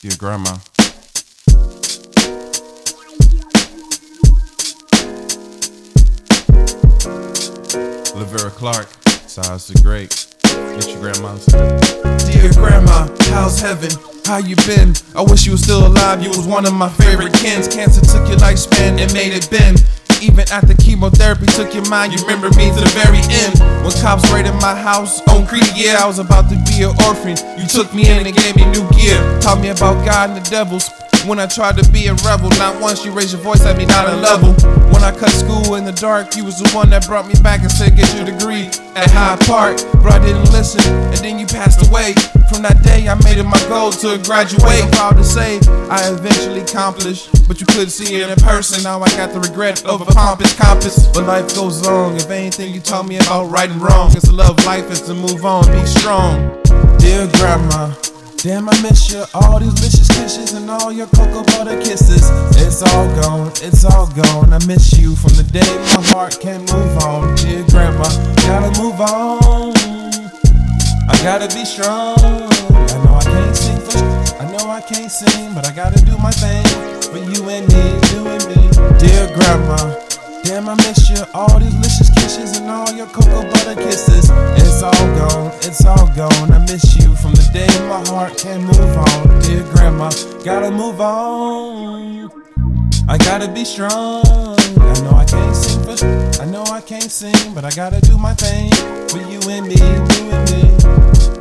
Dear Grandma. Lavera Clark, Cyrus the Great. Get your grandma's. Dear Grandma, how's heaven? How you been? I wish you was still alive. You was one of my favorite kins. Cancer took your lifespan and made it bend. Even after chemotherapy took your mind, you remember me to the very end. When cops raided my house on Creek, yeah, I was about to be an orphan. You took me in and gave me new gear. Taught me about God and the devils. When I tried to be a rebel, not once you raised your voice at me, not a level. When I cut school in the dark, you was the one that brought me back and said, Get your degree at Hyde Park. But I didn't listen, and then you passed away. From that day, I made it my goal to graduate. I'm proud to say I eventually accomplished, but you couldn't see it in person. Now I got the regret of a pompous compass. But life goes on. If anything you taught me about right and wrong, it's to love life, is to move on, be strong. Dear Grandma. Damn, I miss you. All these vicious kisses and all your cocoa butter kisses. It's all gone, it's all gone. I miss you from the day my heart can't move on. Dear grandma, move on. I gotta be strong. I know I can't sing for I know I can't sing, but I gotta do my thing for you and me, you and me. Dear grandma, damn, I miss you. All these delicious kisses and all your cocoa butter kisses. It's all gone, it's all gone. I miss you from the day my heart can't move on. Dear grandma, gotta move on. I gotta be strong. I know I can't sing, but I gotta do my thing for you and me, you and me.